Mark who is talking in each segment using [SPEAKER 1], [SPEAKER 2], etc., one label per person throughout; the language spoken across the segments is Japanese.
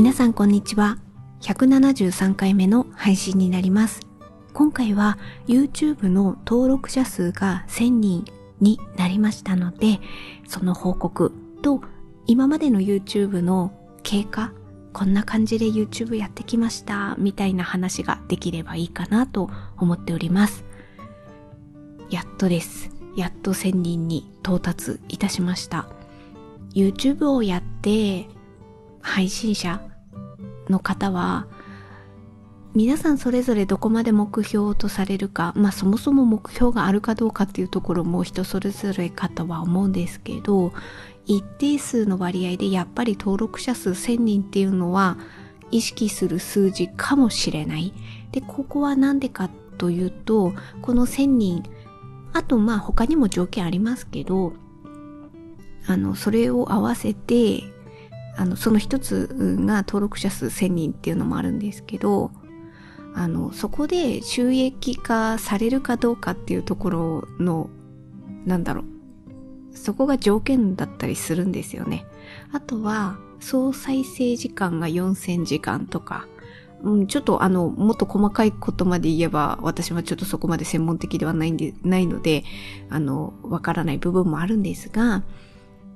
[SPEAKER 1] 皆さんこんにちは。173回目の配信になります。今回は YouTube の登録者数が1000人になりましたので、その報告と今までの YouTube の経過、こんな感じで YouTube やってきました、みたいな話ができればいいかなと思っております。やっとです。やっと1000人に到達いたしました。YouTube をやって配信者の方は皆さんそれぞれどこまで目標とされるかまあそもそも目標があるかどうかっていうところも人それぞれかとは思うんですけど一定数の割合でやっぱり登録者数1000人っていうのは意識する数字かもしれない。でここは何でかというとこの1000人あとまあ他にも条件ありますけどあのそれを合わせてあのその一つが登録者数1000人っていうのもあるんですけどあのそこで収益化されるかどうかっていうところのなんだろうそこが条件だったりするんですよね。あとは総再生時間が4000時間とか。うん、ちょっとあの、もっと細かいことまで言えば、私はちょっとそこまで専門的ではないんで、ないので、あの、わからない部分もあるんですが、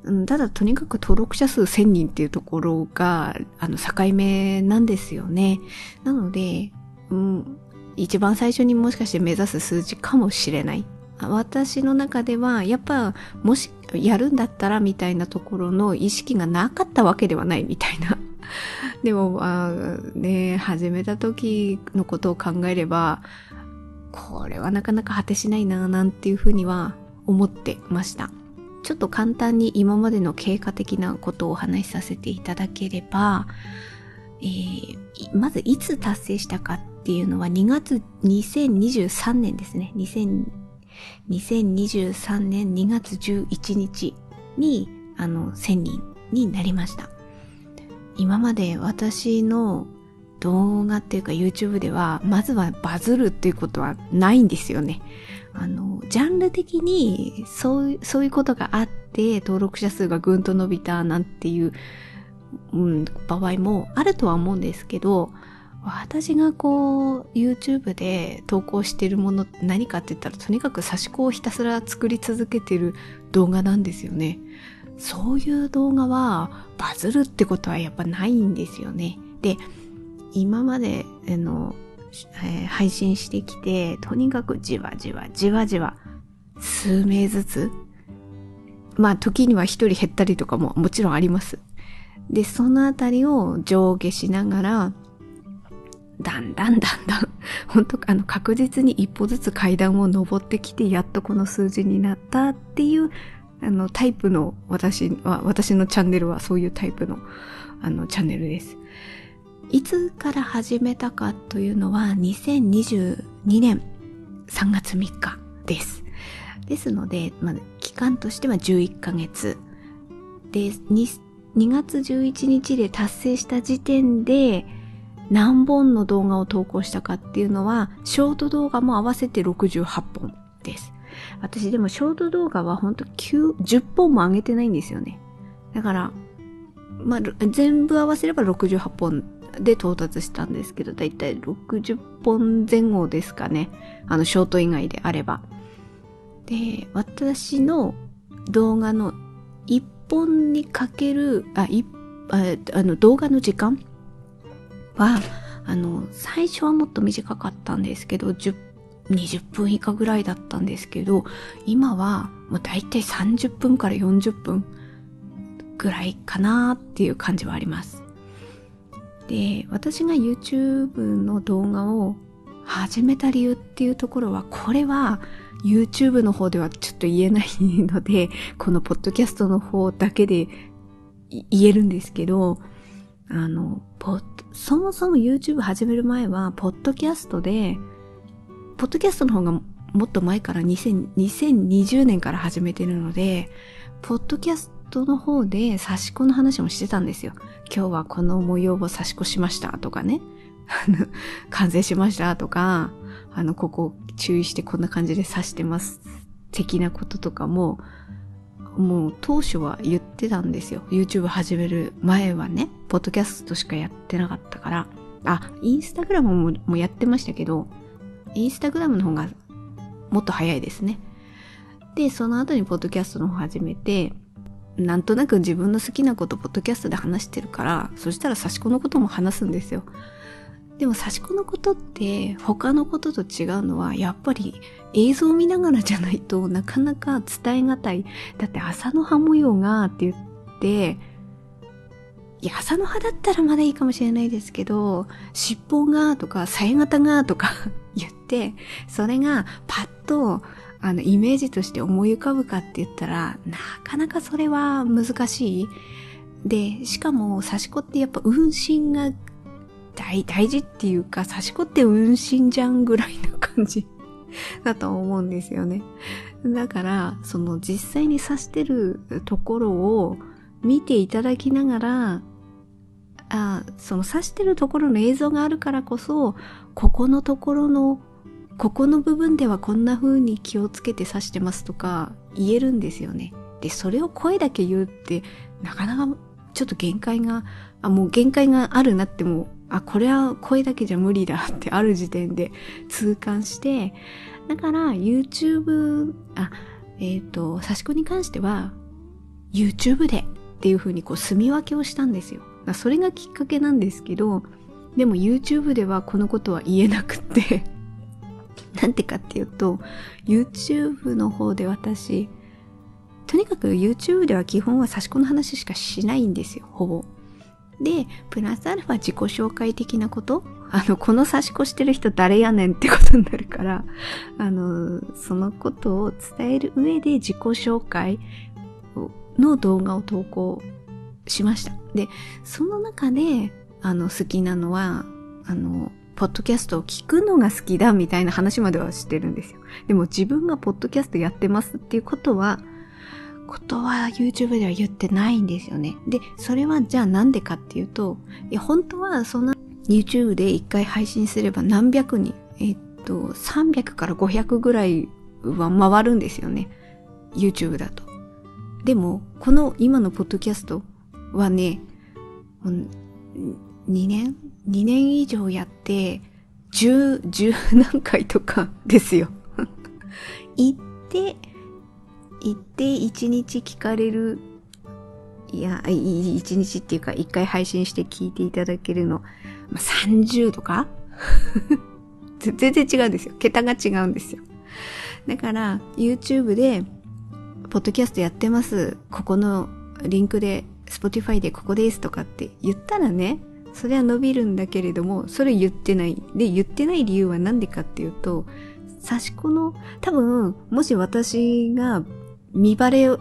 [SPEAKER 1] うんただとにかく登録者数1000人っていうところが、あの、境目なんですよね。なので、うん、一番最初にもしかして目指す数字かもしれない。私の中では、やっぱ、もし、やるんだったらみたいなところの意識がなかったわけではないみたいな。でも、あね、始めた時のことを考えれば、これはなかなか果てしないな、なんていうふうには思ってました。ちょっと簡単に今までの経過的なことをお話しさせていただければ、えーまずいつ達成したかっていうのは2月2023年ですね。2023年2月11日にあの1000人になりました。今まで私の動画っていうか YouTube ではまずはバズるっていうことはないんですよね。あの、ジャンル的にそういう、そういうことがあって登録者数がぐんと伸びたなんていう、うん、場合もあるとは思うんですけど、私がこう YouTube で投稿してるもの何かって言ったらとにかく差し子をひたすら作り続けてる動画なんですよね。そういう動画はバズるってことはやっぱないんですよね。で、今まであの、えー配信してきて、とにかくじわじわじわじわ数名ずつ、まあ時には一人減ったりとかももちろんあります。で、そのあたりを上下しながら、だんだんだんだん、本当あの確実に一歩ずつ階段を登ってきて、やっとこの数字になったっていう、あのタイプの私は、私のチャンネルはそういうタイプのあのチャンネルです。いつから始めたかというのは2022年3月3日です。ですので、まあ、期間としては11ヶ月。で、2, 2月11日で達成した時点で何本の動画を投稿したかっていうのは、ショート動画も合わせて68本です。私でもショート動画は本当9 10本も上げてないんですよね。だから、まあ、全部合わせれば68本で到達したんですけど、だいたい60本前後ですかね。あの、ショート以外であれば。で、私の動画の1本にかける、あ、いああの、動画の時間は、あの、最初はもっと短かったんですけど、10 20分以下ぐらいだったんですけど、今はもうだいたい30分から40分ぐらいかなっていう感じはあります。で、私が YouTube の動画を始めた理由っていうところは、これは YouTube の方ではちょっと言えないので、このポッドキャストの方だけで言えるんですけど、あの、そもそも YouTube 始める前は、ポッドキャストで、ポッドキャストの方がもっと前から2020年から始めてるので、ポッドキャストの方で差し子の話もしてたんですよ。今日はこの模様を差し子しましたとかね。完成しましたとか、あの、ここ注意してこんな感じで刺してます。的なこととかももう当初は言ってたんですよ。YouTube 始める前はね、ポッドキャストしかやってなかったから。あ、インスタグラムももやってましたけど、インスタグラムの方がもっと早いですね。で、その後にポッドキャストの方始めて、なんとなく自分の好きなことポッドキャストで話してるから、そしたら差し子のことも話すんですよ。でも差し子のことって他のことと違うのはやっぱり映像を見ながらじゃないとなかなか伝えがたい。だって朝の葉模様がって言って、いや、朝の葉だったらまだいいかもしれないですけど、尻尾がとか、さえ型がとか 言って、それがパッと、あの、イメージとして思い浮かぶかって言ったら、なかなかそれは難しい。で、しかも、刺し子ってやっぱ運針が大大事っていうか、刺し子って運針じゃんぐらいな感じだと思うんですよね。だから、その実際に刺してるところを見ていただきながら、あその刺してるところの映像があるからこそ、ここのところの、ここの部分ではこんな風に気をつけて刺してますとか言えるんですよね。で、それを声だけ言うって、なかなかちょっと限界が、あ、もう限界があるなってもあ、これは声だけじゃ無理だってある時点で痛感して、だから YouTube、あ、えっ、ー、と、差し子に関しては YouTube でっていう風にこう住み分けをしたんですよ。それがきっかけなんですけど、でも YouTube ではこのことは言えなくって なんてかっていうと、YouTube の方で私、とにかく YouTube では基本は差し子の話しかしないんですよ、ほぼ。で、プラスアルファ自己紹介的なことあの、この差し越してる人誰やねんってことになるから、あの、そのことを伝える上で自己紹介の動画を投稿しました。で、その中で、あの、好きなのは、あの、ポッドキャストを聞くのが好きだみたいな話まではしてるんですよ。でも自分がポッドキャストやってますっていうことは、ことは YouTube では言ってないんですよね。で、それはじゃあなんでかっていうと、いや、本当はそんな YouTube で一回配信すれば何百人、えっと、300から500ぐらいは回るんですよね。YouTube だと。でも、この今のポッドキャストはね、2年 ?2 年以上やって、10、10何回とかですよ。行って、行って一日聞かれる、いや、一日っていうか一回配信して聞いていただけるの、まあ、30とか？全然違うんですよ。桁が違うんですよ。だから、YouTube で、ポッドキャストやってます。ここのリンクで、Spotify でここですとかって言ったらね、それは伸びるんだけれども、それ言ってない。で、言ってない理由は何でかっていうと、差し子の、多分、もし私が見バレを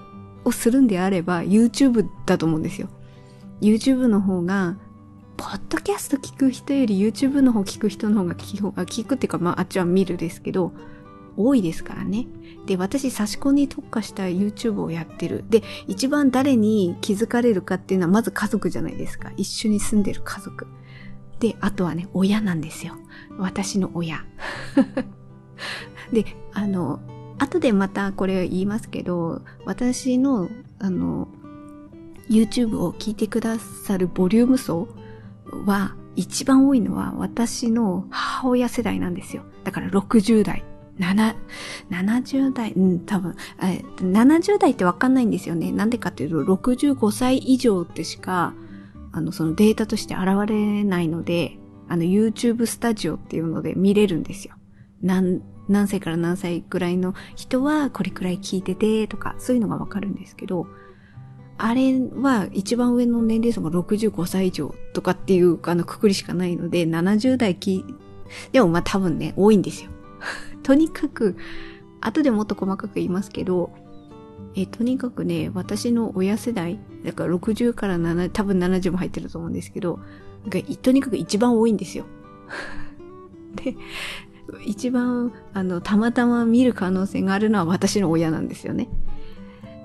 [SPEAKER 1] するんであれば YouTube だと思うんですよ。YouTube の方が、ポッドキャスト聞く人より YouTube の方聞く人の方が聞く、聞くっていうか、まあ、あっちは見るですけど、多いですからね。で、私、差し子に特化した YouTube をやってる。で、一番誰に気づかれるかっていうのは、まず家族じゃないですか。一緒に住んでる家族。で、あとはね、親なんですよ。私の親。で、あの、後でまたこれ言いますけど、私の、あの、YouTube を聞いてくださるボリューム層は、一番多いのは私の母親世代なんですよ。だから60代。7、70代、うん、多分、70代ってわかんないんですよね。なんでかっていうと、65歳以上ってしか、あの、そのデータとして現れないので、あの、YouTube スタジオっていうので見れるんですよ。何、何歳から何歳くらいの人はこれくらい聞いててとか、そういうのがわかるんですけど、あれは一番上の年齢層が65歳以上とかっていうあのくくりしかないので、70代き、でもまあ多分ね、多いんですよ。とにかく、後でもっと細かく言いますけど、えとにかくね、私の親世代、だから60から7、多分70も入ってると思うんですけど、とにかく一番多いんですよ。で、一番、あの、たまたま見る可能性があるのは私の親なんですよね。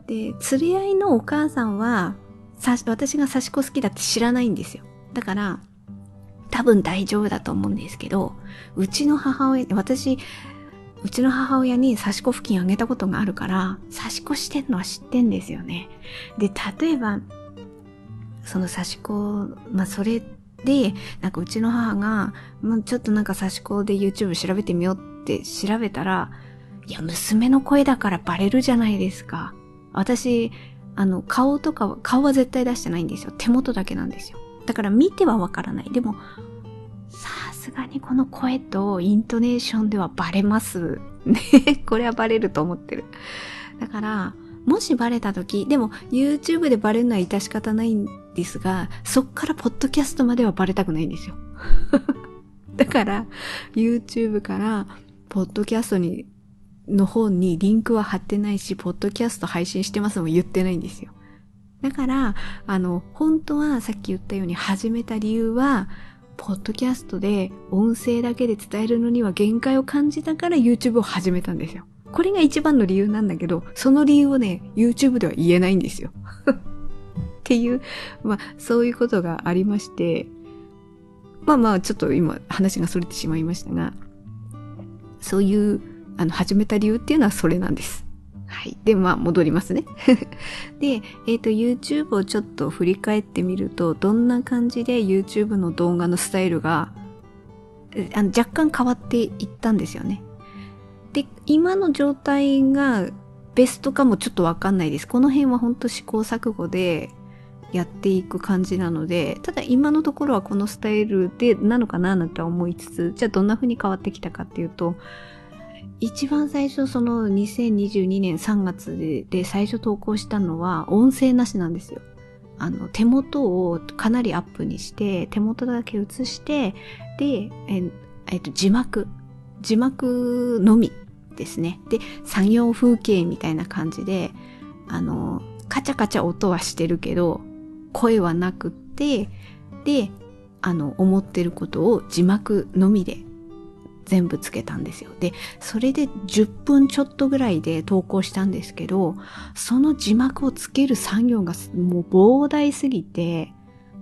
[SPEAKER 1] で、連れ合いのお母さんは、さ、私が刺し子好きだって知らないんですよ。だから、多分大丈夫だと思うんですけど、うちの母親、私、うちの母親に刺し子付近あげたことがあるから、刺し子してんのは知ってんですよね。で、例えば、その刺し子、まあそれで、なんかうちの母が、もうちょっとなんか刺し子で YouTube 調べてみようって調べたら、いや、娘の声だからバレるじゃないですか。私、あの、顔とかは、顔は絶対出してないんですよ。手元だけなんですよ。だから見てはわからない。でも、さすがにこの声とイントネーションではバレます。ね。これはバレると思ってる。だから、もしバレた時、でも YouTube でバレるのは致し方ないんですが、そっからポッドキャストまではバレたくないんですよ。だから、YouTube からポッドキャストに、の方にリンクは貼ってないし、ポッドキャスト配信してますも言ってないんですよ。だから、あの、本当はさっき言ったように始めた理由は、ポッドキャストで音声だけで伝えるのには限界を感じたから YouTube を始めたんですよ。これが一番の理由なんだけど、その理由をね、YouTube では言えないんですよ。っていう、まあ、そういうことがありまして、まあまあ、ちょっと今話が逸れてしまいましたが、そういう、あの、始めた理由っていうのはそれなんです。はい。で、まあ、戻りますね。で、えっ、ー、と、YouTube をちょっと振り返ってみると、どんな感じで YouTube の動画のスタイルが、あの若干変わっていったんですよね。で、今の状態がベストかもちょっとわかんないです。この辺は本当試行錯誤でやっていく感じなので、ただ今のところはこのスタイルでなのかななんて思いつつ、じゃあどんな風に変わってきたかっていうと、一番最初その2022年3月で最初投稿したのは音声なしなんですよ。あの手元をかなりアップにして手元だけ映してでえ、えっと、字幕字幕のみですね。で、作業風景みたいな感じで、あの、カチャカチャ音はしてるけど、声はなくって、で、あの、思ってることを字幕のみで全部つけたんですよ。で、それで10分ちょっとぐらいで投稿したんですけど、その字幕をつける作業がもう膨大すぎて、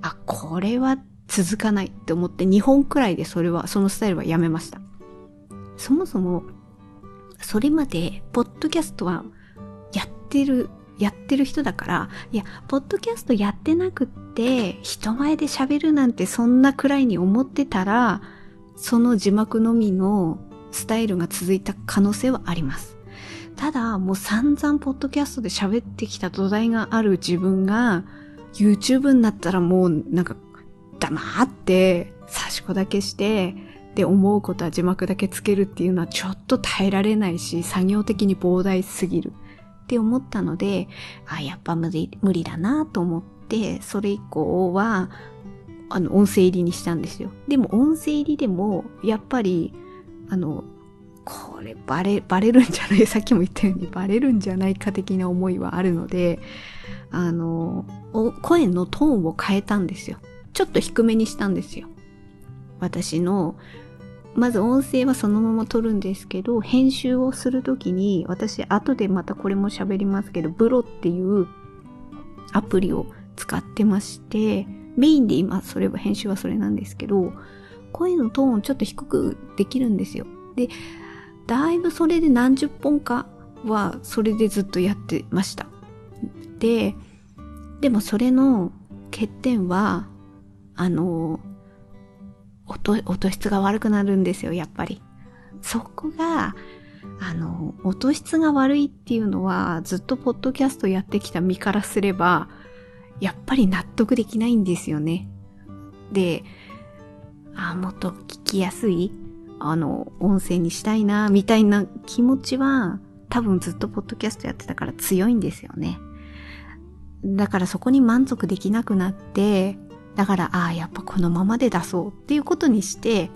[SPEAKER 1] あ、これは続かないって思って2本くらいでそれは、そのスタイルはやめました。そもそも、それまで、ポッドキャストはやってる、やってる人だから、いや、ポッドキャストやってなくって、人前で喋るなんてそんなくらいに思ってたら、その字幕のみのスタイルが続いた可能性はあります。ただ、もう散々ポッドキャストで喋ってきた土台がある自分が、YouTube になったらもうなんか黙って差し子だけしてって思うことは字幕だけつけるっていうのはちょっと耐えられないし、作業的に膨大すぎるって思ったので、あ、やっぱ無理、無理だなと思って、それ以降は、あの、音声入りにしたんですよ。でも音声入りでも、やっぱり、あの、これバレ、バレるんじゃない？さっきも言ったようにバレるんじゃないか的な思いはあるので、あの、声のトーンを変えたんですよ。ちょっと低めにしたんですよ。私のまず音声はそのまま撮るんですけど、編集をするときに、私後でまたこれも喋りますけど、ブロっていうアプリを使ってまして、メインで今それは編集はそれなんですけど、声のトーンちょっと低くできるんですよ。で、だいぶそれで何十本かはそれでずっとやってました。で、でもそれの欠点は、あの、音、音質が悪くなるんですよ、やっぱり。そこが、あの、音質が悪いっていうのは、ずっとポッドキャストやってきた身からすれば、やっぱり納得できないんですよね。で、あ、もっと聞きやすい、あの、音声にしたいな、みたいな気持ちは、多分ずっとポッドキャストやってたから強いんですよね。だからそこに満足できなくなって、だから、ああ、やっぱこのままで出そうっていうことにして、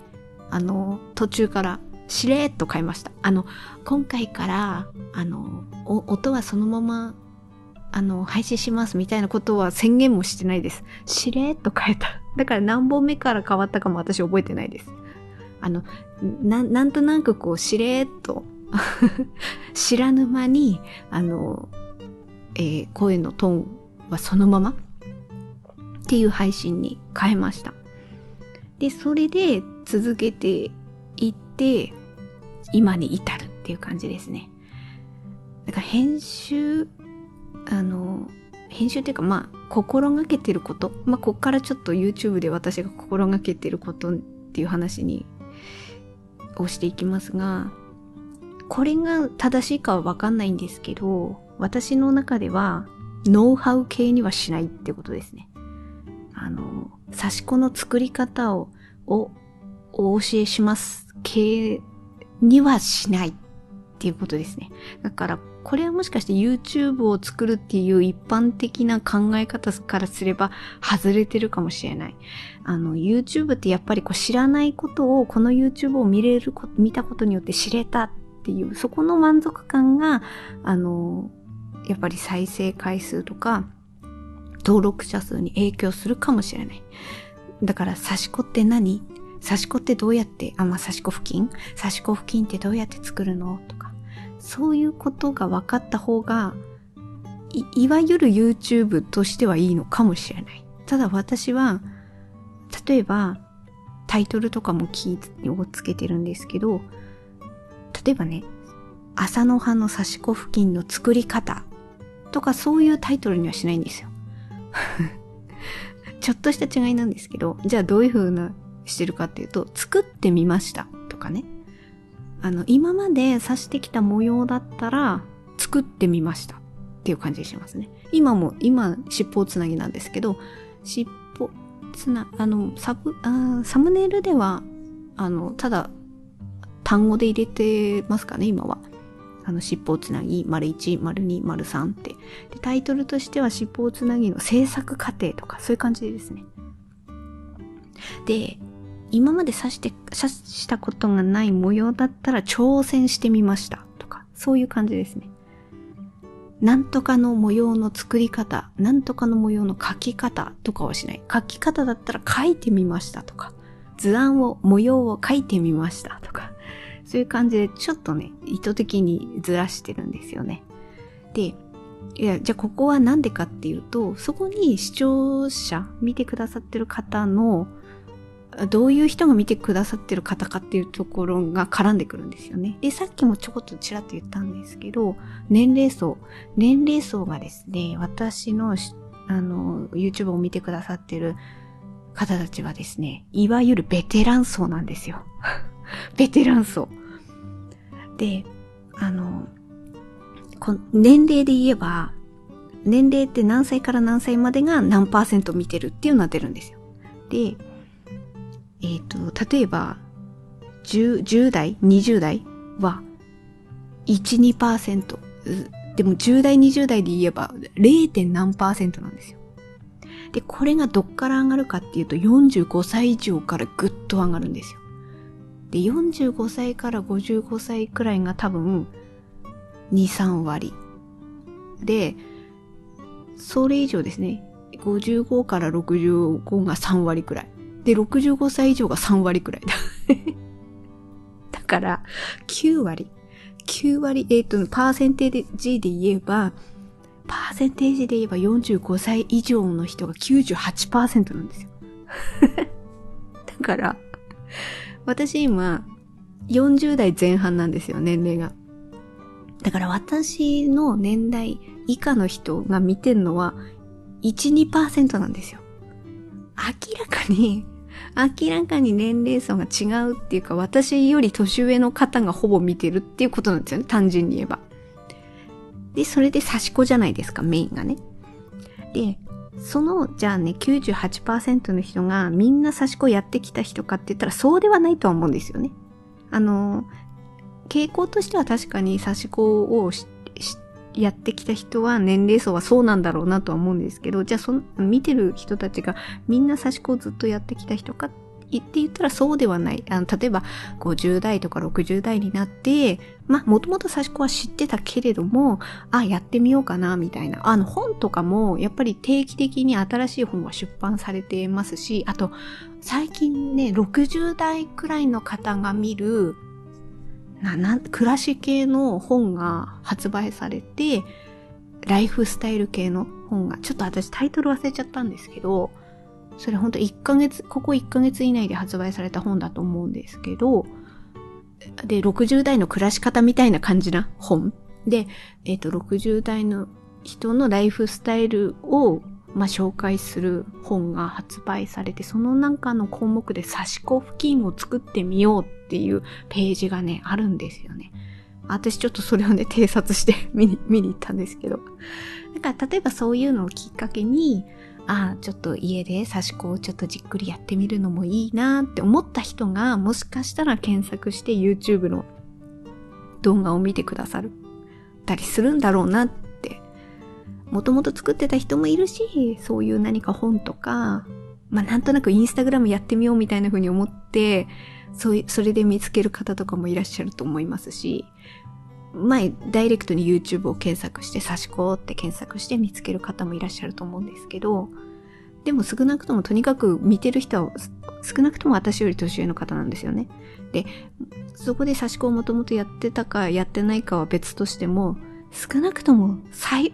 [SPEAKER 1] あの、途中からしれーっと変えました。あの、今回から、あの、音はそのまま、あの、配信しますみたいなことは宣言もしてないです。しれーっと変えた。だから何本目から変わったかも私覚えてないです。あの、な、なんとなくこう、しれーっと 知らぬ間に、あの、えー、声のトーンはそのままっていう配信に変えました。で、それで続けていって、今に至るっていう感じですね。だから編集、あの、編集っていうかまあ、心がけてること。まあ、こっからちょっと YouTube で私が心がけてることっていう話に、をしていきますが、これが正しいかはわかんないんですけど、私の中では、ノウハウ系にはしないってことですね。あの、差し子の作り方を、を、お教えします系にはしないっていうことですね。だから、これはもしかして YouTube を作るっていう一般的な考え方からすれば外れてるかもしれない。あの、YouTube ってやっぱりこう知らないことをこの YouTube を見れること、見たことによって知れたっていう、そこの満足感が、あの、やっぱり再生回数とか、登録者数に影響するかもしれない。だから、差し子って何？差し子ってどうやって、あ、まあ、差し子付近？差し子付近ってどうやって作るの？とか、そういうことが分かった方がい、いわゆる YouTube としてはいいのかもしれない。ただ私は、例えば、タイトルとかもキーをつけてるんですけど、例えばね、朝の葉の差し子付近の作り方とかそういうタイトルにはしないんですよ。ちょっとした違いなんですけど、じゃあどういう風なしてるかっていうと、作ってみましたとかね。あの、今まで刺してきた模様だったら、作ってみましたっていう感じしますね。今も、今、尻尾つなぎなんですけど、尻尾つな、あの、サブ、あサムネイルでは、あの、ただ、単語で入れてますかね、今は。あの、尻尾つなぎ、丸1、丸2、丸3って。で、タイトルとしては尻尾つなぎの制作過程とか、そういう感じですね。で、今まで刺して、刺したことがない模様だったら挑戦してみましたとか、そういう感じですね。なんとかの模様の作り方、なんとかの模様の描き方とかはしない。描き方だったら描いてみましたとか、図案を、模様を描いてみましたとか、そういう感じでちょっとね、意図的にずらしてるんですよね。で、いや、じゃあここはなんでかっていうと、そこに視聴者、見てくださってる方の、どういう人が見てくださってる方かっていうところが絡んでくるんですよね。で、さっきもちょこっとちらっと言ったんですけど、年齢層。年齢層がですね、私の、あの、YouTube を見てくださってる方たちはですね、いわゆるベテラン層なんですよ。ベテラン層。で、あの、こ年齢で言えば、年齢って何歳から何歳までが何パーセント見てるっていうのは出るんですよ。で、えっ、ー、と、例えば、10, 10代、20代は、1、2%。でも10代、20代で言えば 0. 何パーセントなんですよ。で、これがどっから上がるかっていうと45歳以上からぐっと上がるんですよ。で、45歳から55歳くらいが多分、2、3割。で、それ以上ですね。55から65が3割くらい。で、65歳以上が3割くらいだ。だから、9割。9割、えっ、ー、と、パーセンテージで言えば、パーセンテージで言えば45歳以上の人が98%なんですよ。だから、私今、40代前半なんですよ、年齢が。だから私の年代以下の人が見てるのは、1、2%なんですよ。明らかに、明らかに年齢層が違うっていうか、私より年上の方がほぼ見てるっていうことなんですよね、単純に言えば。で、それで差し子じゃないですか、メインがね。で、その、じゃあね、98%の人がみんな差し子やってきた人かって言ったらそうではないとは思うんですよね。あの、傾向としては確かに差し子を知っやってきた人は年齢層はそうなんだろうなとは思うんですけど、じゃあその見てる人たちがみんな差し子をずっとやってきた人かって言ったらそうではない。あの、例えば50代とか60代になって、まあ、もともと差し子は知ってたけれども、あ、やってみようかな、みたいな。あの、本とかも、やっぱり定期的に新しい本は出版されてますし、あと、最近ね、60代くらいの方が見る、な、な、暮らし系の本が発売されて、ライフスタイル系の本が、ちょっと私タイトル忘れちゃったんですけど、それほんと1ヶ月、ここ1ヶ月以内で発売された本だと思うんですけど、で、60代の暮らし方みたいな感じな本。で、えっ、と、60代の人のライフスタイルを、まあ、紹介する本が発売されて、その中の項目で差し子付近を作ってみようっていうページがね、あるんですよね。私ちょっとそれをね、偵察して 見に、見に行ったんですけど。だから例えばそういうのをきっかけに、ああ、ちょっと家で刺し子をちょっとじっくりやってみるのもいいなって思った人が、もしかしたら検索して YouTube の動画を見てくださるたりするんだろうなって。もともと作ってた人もいるし、そういう何か本とか、まあなんとなくインスタグラムやってみようみたいな風に思って、そう、それで見つける方とかもいらっしゃると思いますし、前、ダイレクトに YouTube を検索して、刺し子って検索して見つける方もいらっしゃると思うんですけど、でも少なくともとにかく見てる人は少なくとも私より年上の方なんですよね。で、そこで刺し子をもともとやってたかやってないかは別としても、少なくとも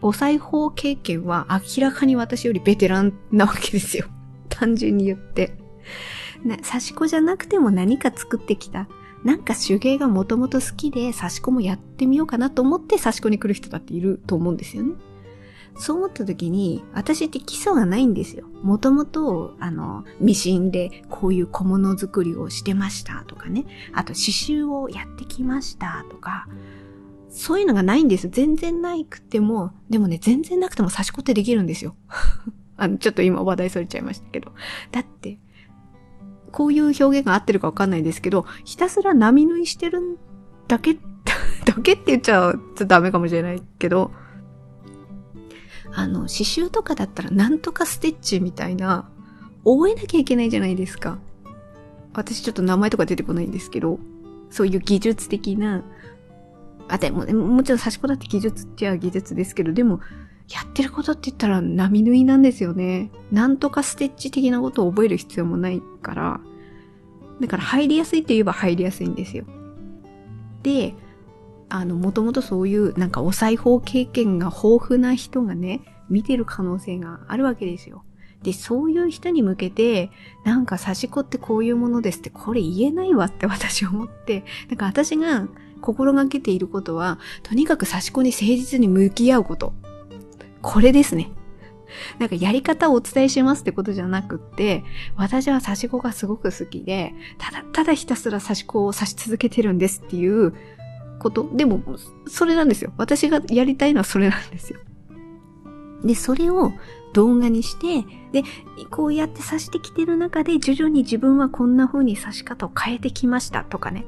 [SPEAKER 1] お裁縫経験は明らかに私よりベテランなわけですよ。単純に言って。刺し子じゃなくても何か作ってきた。なんか手芸がもともと好きで刺し子もやってみようかなと思って刺し子に来る人だっていると思うんですよね。そう思った時に、私って基礎がないんですよ。もともと、あの、ミシンでこういう小物作りをしてましたとかね。あと刺繍をやってきましたとか。そういうのがないんです。全然ないくても、でもね、全然なくても刺し子ってできるんですよ。あの、ちょっと今話題それちゃいましたけど。だって、こういう表現が合ってるかわかんないですけど、ひたすら波縫いしてるだけ、だけって言っちゃうとダメかもしれないけど、あの、刺繍とかだったらなんとかステッチみたいな、覚えなきゃいけないじゃないですか。私ちょっと名前とか出てこないんですけど、そういう技術的な、あ、でも、もちろん刺し子だって技術っちゃ技術ですけど、でも、やってることって言ったら波縫いなんですよね。なんとかステッチ的なことを覚える必要もないから。だから入りやすいって言えば入りやすいんですよ。で、あの、もともとそういうなんかお裁縫経験が豊富な人がね、見てる可能性があるわけですよ。で、そういう人に向けて、なんか刺し子ってこういうものですって、これ言えないわって私思って、だか私が心がけていることは、とにかく刺し子に誠実に向き合うこと。これですね。なんかやり方をお伝えしますってことじゃなくって、私は刺し子がすごく好きで、ただただひたすら刺し子を刺し続けてるんですっていうこと。でも、それなんですよ。私がやりたいのはそれなんですよ。で、それを動画にして、で、こうやって刺してきてる中で徐々に自分はこんな風に刺し方を変えてきましたとかね。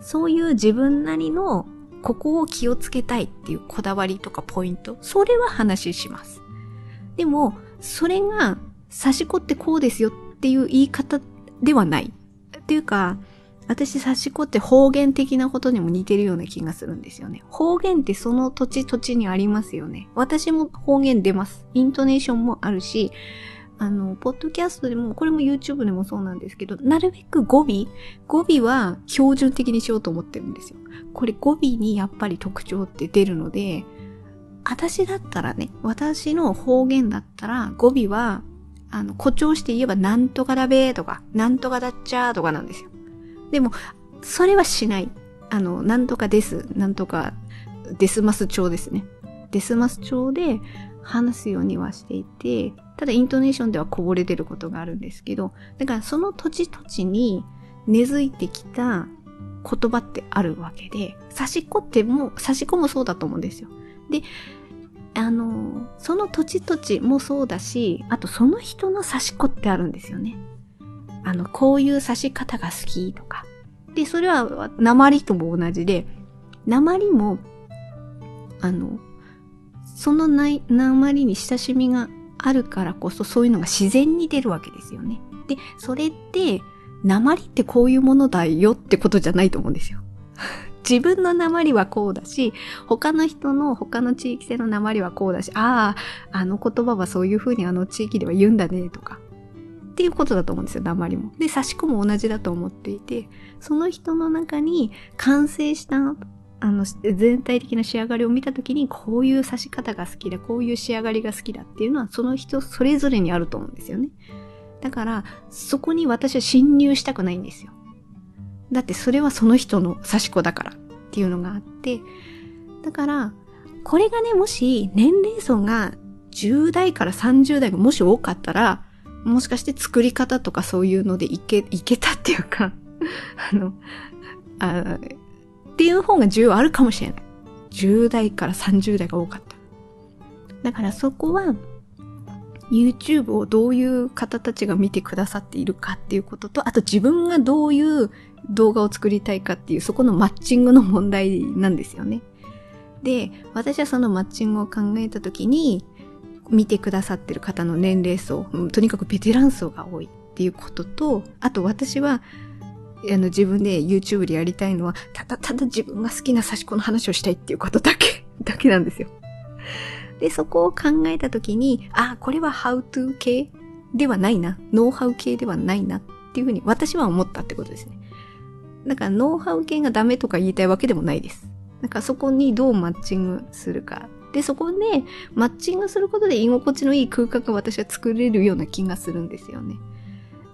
[SPEAKER 1] そういう自分なりのここを気をつけたいっていうこだわりとかポイント、それは話します。でも、それが、刺し子ってこうですよっていう言い方ではない。っていうか、私、刺し子って方言的なことにも似てるような気がするんですよね。方言ってその土地土地にありますよね。私も方言出ます。イントネーションもあるし、あの、ポッドキャストでも、これも YouTube でもそうなんですけど、なるべく語尾、語尾は標準的にしようと思ってるんですよ。これ語尾にやっぱり特徴って出るので、私だったらね、私の方言だったら語尾は、あの、誇張して言えばなんとかだべーとか、なんとかだっちゃーとかなんですよ。でも、それはしない。あの、なんとかです。なんとか、デスマス調ですね。デスマス調で話すようにはしていて、ただイントネーションではこぼれてることがあるんですけど、だからその土地土地に根付いてきた言葉ってあるわけで、差し子っても、差し子もそうだと思うんですよ。で、あの、その土地土地もそうだし、あとその人の差し子ってあるんですよね。あの、こういう差し方が好きとか。で、それは鉛とも同じで、鉛も、あの、その鉛に親しみがあるからこそそういうのが自然に出るわけですよね。で、それって、鉛ってこういうものだよってことじゃないと思うんですよ。自分の鉛はこうだし、他の人の他の地域性の鉛はこうだし、ああ、あの言葉はそういう風にあの地域では言うんだねとか。っていうことだと思うんですよ、鉛も。で、差し子も同じだと思っていて、その人の中に完成したあの、全体的な仕上がりを見たときに、こういう刺し方が好きだ、こういう仕上がりが好きだっていうのは、その人それぞれにあると思うんですよね。だから、そこに私は侵入したくないんですよ。だってそれはその人の刺し子だからっていうのがあって、だから、これがね、もし年齢層が10代から30代がもし多かったら、もしかして作り方とかそういうのでいけ、いけたっていうか あの、あっていう方が重要あるかもしれない。10代から30代が多かった。だからそこは、YouTube をどういう方たちが見てくださっているかっていうことと、あと自分がどういう動画を作りたいかっていう、そこのマッチングの問題なんですよね。で、私はそのマッチングを考えたときに、見てくださってる方の年齢層、とにかくベテラン層が多いっていうことと、あと私は、あの自分で YouTube でやりたいのは、ただただ自分が好きな差し子の話をしたいっていうことだけ、だけなんですよ。で、そこを考えたときに、あ、これは How to 系ではないな。ノウハウ系ではないなっていうふうに私は思ったってことですね。だからノウハウ系がダメとか言いたいわけでもないです。だからそこにどうマッチングするか。で、そこでマッチングすることで居心地のいい空間が私は作れるような気がするんですよね。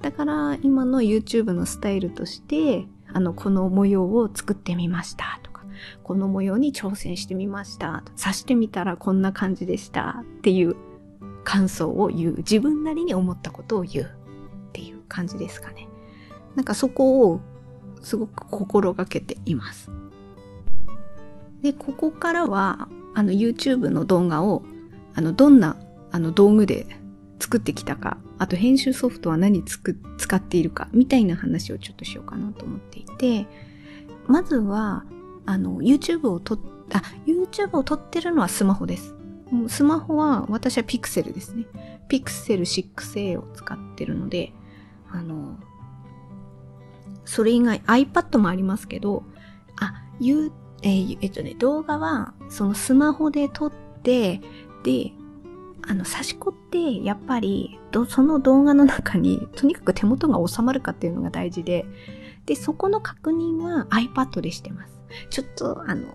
[SPEAKER 1] だから今の YouTube のスタイルとして、あの、この模様を作ってみましたとか、この模様に挑戦してみました。刺してみたらこんな感じでしたっていう感想を言う。自分なりに思ったことを言うっていう感じですかね。なんかそこをすごく心がけています。で、ここからは、あの YouTube の動画を、あの、どんな、あの道具で作ってきたか、あと編集ソフトは何つく使っているか、みたいな話をちょっとしようかなと思っていて、まずは、あの、YouTube を撮っ、あ、YouTube を撮ってるのはスマホです。スマホは、私は Pixel ですね。Pixel 6a を使ってるので、あの、それ以外 iPad もありますけど、あ、You えー、えっとね、動画は、そのスマホで撮って、で、あの、差し子って、やっぱり、その動画の中に、とにかく手元が収まるかっていうのが大事で、で、そこの確認は iPad でしてます。ちょっと、あの、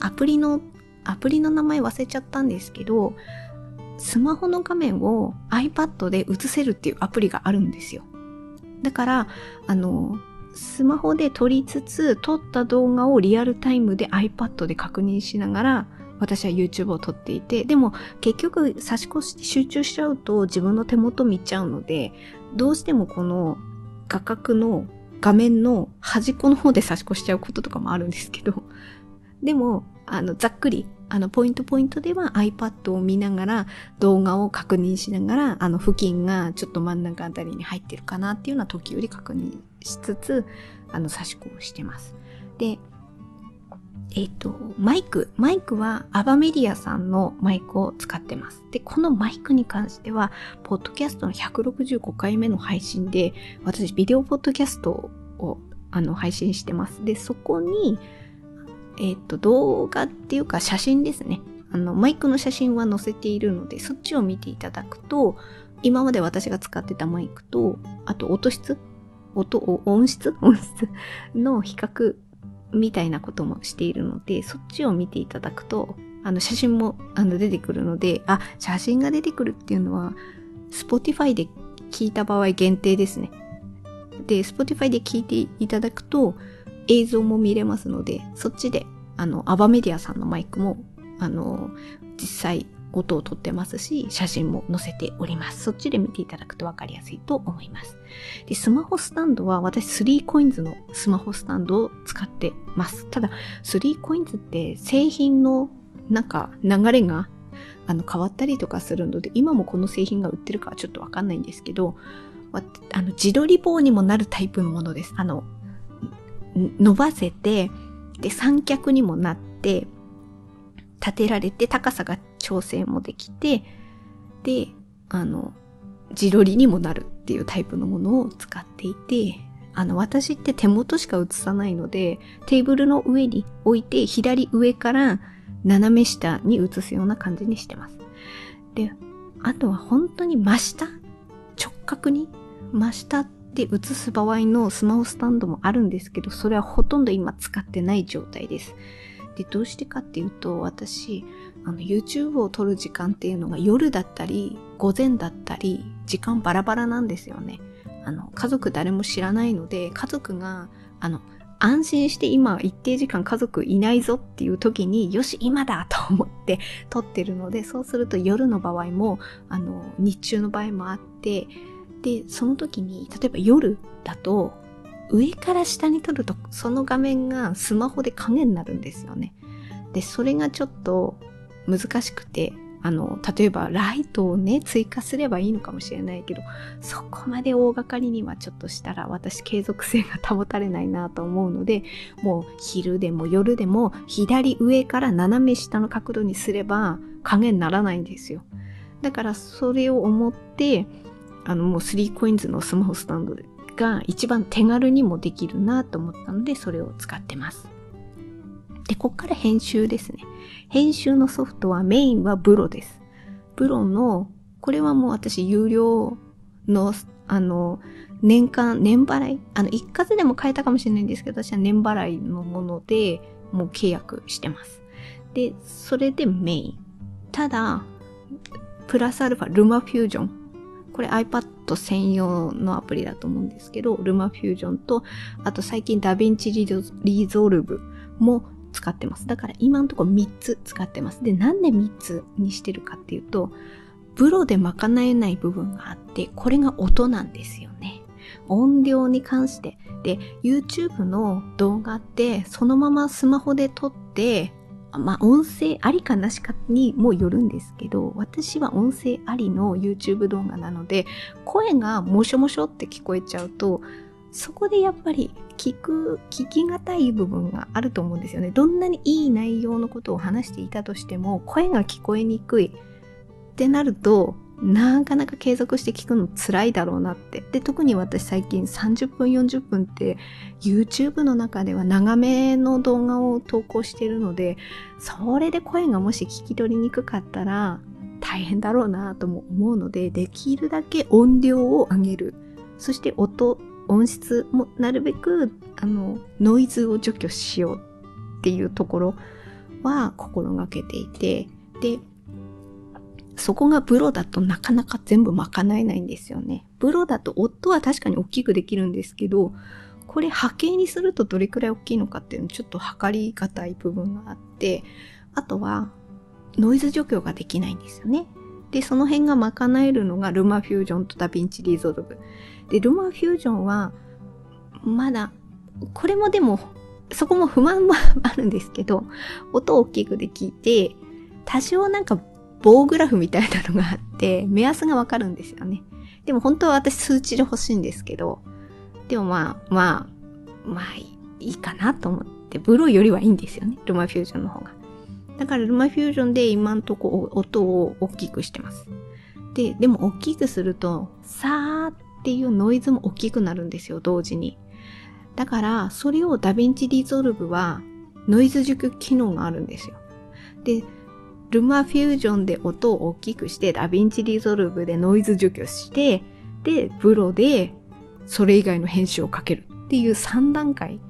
[SPEAKER 1] アプリの、アプリの名前忘れちゃったんですけど、スマホの画面を iPad で映せるっていうアプリがあるんですよ。だから、あの、スマホで撮りつつ、撮った動画をリアルタイムで iPad で確認しながら、私は YouTube を撮っていて、でも結局差し越し集中しちゃうと自分の手元見ちゃうので、どうしてもこの画角の画面の端っこの方で差し越しちゃうこととかもあるんですけど、でも、あの、ざっくり、あの、ポイントポイントでは iPad を見ながら動画を確認しながら、あの、付近がちょっと真ん中あたりに入ってるかなっていうのは時折確認しつつ、あの、差し子をしてます。で、えっ、と、マイク。マイクはアバメディアさんのマイクを使ってます。で、このマイクに関しては、ポッドキャストの165回目の配信で、私、ビデオポッドキャストをあの配信してます。で、そこに、えっ、と、動画っていうか写真ですね。あの、マイクの写真は載せているので、そっちを見ていただくと、今まで私が使ってたマイクと、あと音質音、音質音質の比較みたいなこともしているので、そっちを見ていただくと、あの写真もあの出てくるので、あ、写真が出てくるっていうのは、Spotify で聞いた場合限定ですね。で、Spotify で聞いていただくと、映像も見れますので、そっちで、あの、アバメディアさんのマイクも、あの、実際音を撮ってますし、写真も載せております。そっちで見ていただくとわかりやすいと思います。で、スマホスタンドは私 3coins のスマホスタンドを使ってます。ただ、3coins って製品のなんか流れがあの変わったりとかするので、今もこの製品が売ってるかはちょっとわかんないんですけど、あの自撮り棒にもなるタイプのものです。あの、伸ばせて、で、三脚にもなって、立てられて高さが調整もできて、で、あの、自撮りにもなるっていうタイプのものを使っていて、あの、私って手元しか映さないので、テーブルの上に置いて、左上から斜め下に映すような感じにしてます。で、あとは本当に真下直角に真下で映す場合のスマホスタンドもあるんですけど、それはほとんど今使ってない状態です。で、どうしてかっていうと、私、あの、YouTube を撮る時間っていうのが夜だったり、午前だったり、時間バラバラなんですよね。あの、家族誰も知らないので、家族があの、安心して今一定時間家族いないぞっていう時に、よし、今だと思って撮ってるので、そうすると夜の場合も、あの、日中の場合もあって、で、その時に、例えば夜だと、上から下に撮ると、その画面がスマホで影になるんですよね。で、それがちょっと難しくて、あの、例えばライトをね、追加すればいいのかもしれないけど、そこまで大掛かりにはちょっとしたら私継続性が保たれないなと思うので、もう昼でも夜でも左上から斜め下の角度にすれば影にならないんですよ。だからそれを思って、あのもう 3coins のスマホスタンドでが一番手軽にもできるなと思ったので、それを使ってます。で、こっから編集ですね。編集のソフトはメインはブロです。プロの、これはもう私有料の、あの、年間、年払いあの、一括でも買えたかもしれないんですけど、私は年払いのもので、もう契約してます。で、それでメイン。ただ、プラスアルファ、 LumaFusion。これ iPad 専用のアプリだと思うんですけど、 LumaFusion と、あと最近 DaVinci Resolve も使ってます。だから今のところ3つ使ってます。で、なんで3つにしてるかっていうと、ブロで賄えない部分があって、これが音なんですよね。音量に関して。で、YouTube の動画って、そのままスマホで撮って、まあ、音声ありかなしかにもよるんですけど、私は音声ありの YouTube 動画なので、声がもしょもしょって聞こえちゃうと、そこでやっぱり聞く、聞きがたい部分があると思うんですよね。どんなにいい内容のことを話していたとしても、声が聞こえにくいってなると、なかなか継続して聞くの辛いだろうなって。で、特に私最近30分40分って YouTube の中では長めの動画を投稿してるので、それで声がもし聞き取りにくかったら大変だろうなとも思うので、できるだけ音量を上げる。そして音音質もなるべくあのノイズを除去しようっていうところは心がけていてでそこがブロだとなかなか全部賄えないんですよね。ブロだと音は確かに大きくできるんですけど、これ波形にするとどれくらい大きいのかっていうのちょっと測りがたい部分があって、あとはノイズ除去ができないんですよね。で、その辺が賄えるのが LumaFusion と DaVinci Resolve。で、 LumaFusion は、まだ、これもでも、そこも不満もあるんですけど、音を大きくで聞いて、多少なんか棒グラフみたいなのがあって、目安がわかるんですよね。でも本当は私数値で欲しいんですけど、でもまあ、まあ、まあいいかなと思って、 VLLO よりはいいんですよね。 LumaFusion の方が。だから LumaFusion で今んとこ音を大きくしてます。で、でも大きくすると、さーっていうノイズも大きくなるんですよ、同時に。だから、それを DaVinci Resolve はノイズ除去機能があるんですよ。で、 LumaFusion で音を大きくして、 DaVinci Resolve でノイズ除去して、で、 VLLO でそれ以外の編集をかけるっていう3段階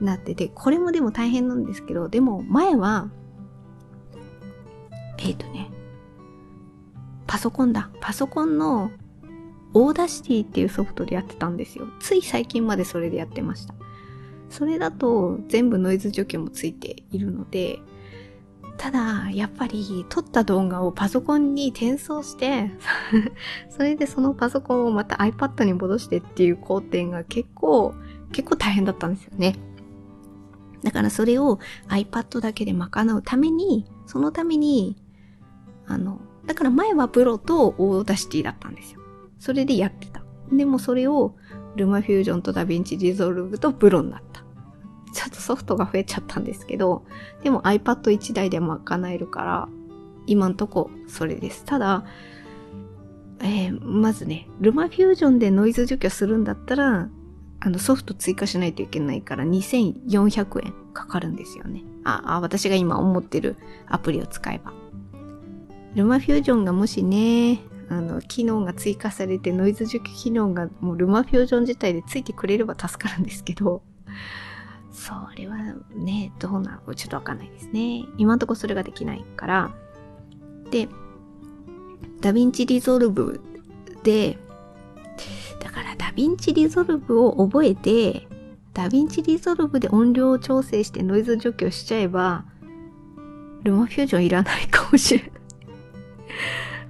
[SPEAKER 1] になってて、これもでも大変なんですけど、でも前はえっ、ー、とね、パソコンだ。パソコンの Audacity っていうソフトでやってたんですよ。つい最近までそれでやってました。それだと全部ノイズ除去もついているので、ただ、やっぱり撮った動画をパソコンに転送して それでそのパソコンをまた iPad に戻してっていう工程が結構、結構大変だったんですよね。だからそれを iPad だけで賄うために、そのためにあの、だから前は VLLO と Audacity だったんですよ。それでやってた。でもそれを LumaFusion と DaVinci Resolve と VLLO になった。ちょっとソフトが増えちゃったんですけど、でも iPad1 台でも賄えるから、今んとこそれです。ただ、えー、まずね、ルマフュージョンでノイズ除去するんだったら、あのソフト追加しないといけないから2400円かかるんですよね。あ、あ私が今思ってるアプリを使えば。ルマフュージョンがもしね、あの、機能が追加されてノイズ除去機能がもうルマフュージョン自体でついてくれれば助かるんですけど、それはね、どうなのちょっとわかんないですね。今んとこそれができないから。で、 DaVinci Resolve で、だから DaVinci Resolve を覚えて、 DaVinci Resolve で音量を調整してノイズ除去しちゃえば、 LumaFusion いらないかもしれない。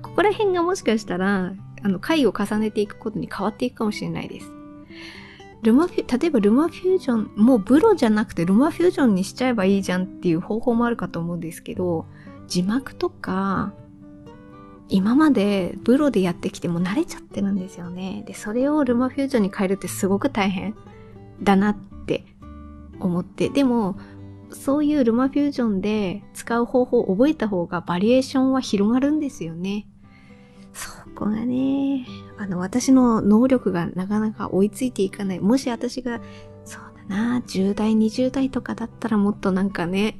[SPEAKER 1] ここら辺がもしかしたら、あの、回を重ねていくごとに変わっていくかもしれないです。ルマフュ、例えば LumaFusion、もう VLLO じゃなくて LumaFusion にしちゃえばいいじゃんっていう方法もあるかと思うんですけど、字幕とか、今までブロでやってきても慣れちゃってるんですよね。で、それをルマフュージョンに変えるってすごく大変だなって思って。でも、そういうルマフュージョンで使う方法を覚えた方がバリエーションは広がるんですよね。そこがね、あの、私の能力がなかなか追いついていかない。もし私が、そうだな、10代、20代とかだったらもっとなんかね、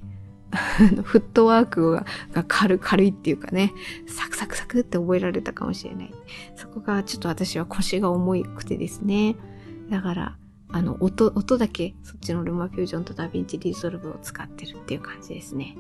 [SPEAKER 1] フットワークが軽軽いっていうかね、サクサクサクって覚えられたかもしれない。そこがちょっと私は腰が重くてですね。だから、あの、音、音だけそっちの LumaFusion と DaVinci Resolve を使ってるっていう感じですね。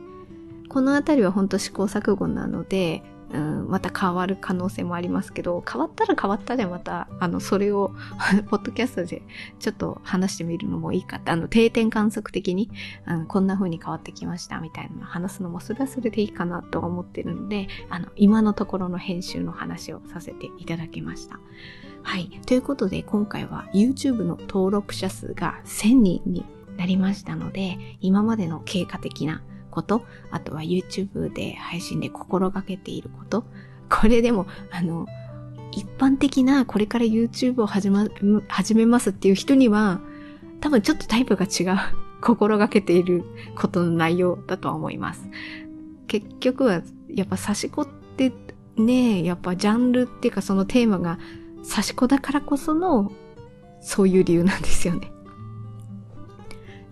[SPEAKER 1] このあたりは本当試行錯誤なので、うん、また変わる可能性もありますけど、変わったら変わったでまた、あの、それを、ポッドキャストでちょっと話してみるのもいいかって、あの、定点観測的に、あのこんな風に変わってきましたみたいなの話すのも、それはそれでいいかなと思ってるので、あの、今のところの編集の話をさせていただきました。はい。ということで、今回は YouTube の登録者数が1000人になりましたので、今までの経過的なこと、あとは YouTube で配信で心がけていること、これでも、あの、一般的なこれから YouTube を始,、ま、始めますっていう人には、多分ちょっとタイプが違う、心がけていることの内容だとは思います。結局は、やっぱ差し子ってね、やっぱジャンルっていうかそのテーマが差し子だからこその、そういう理由なんですよね。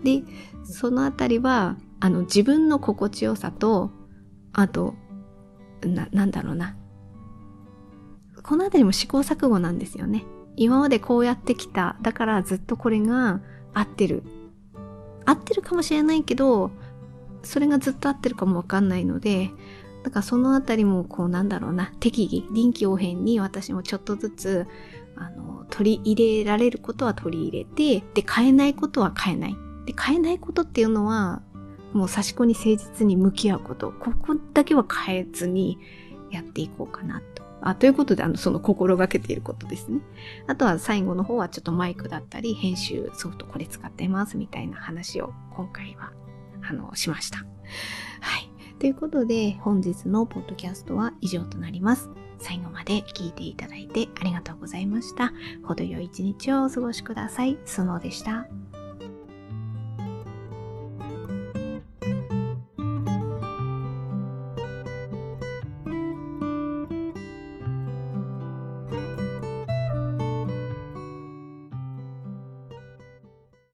[SPEAKER 1] で、そのあたりは、あの、自分の心地よさと、あと、な、なんだろうな。このあたりも試行錯誤なんですよね。今までこうやってきた。だからずっとこれが合ってる。合ってるかもしれないけど、それがずっと合ってるかもわかんないので、だからそのあたりもこうなんだろうな、適宜、臨機応変に私もちょっとずつ、あの、取り入れられることは取り入れて、で、変えないことは変えない。で、変えないことっていうのは、もう差し子に誠実に向き合うこと、ここだけは変えずにやっていこうかなと。あということで、あの、その心がけていることですね。あとは最後の方はちょっとマイクだったり、編集ソフトこれ使ってますみたいな話を今回は、あの、しました。はい。ということで、本日のポッドキャストは以上となります。最後まで聞いていただいてありがとうございました。程よい一日をお過ごしください。スノーでした。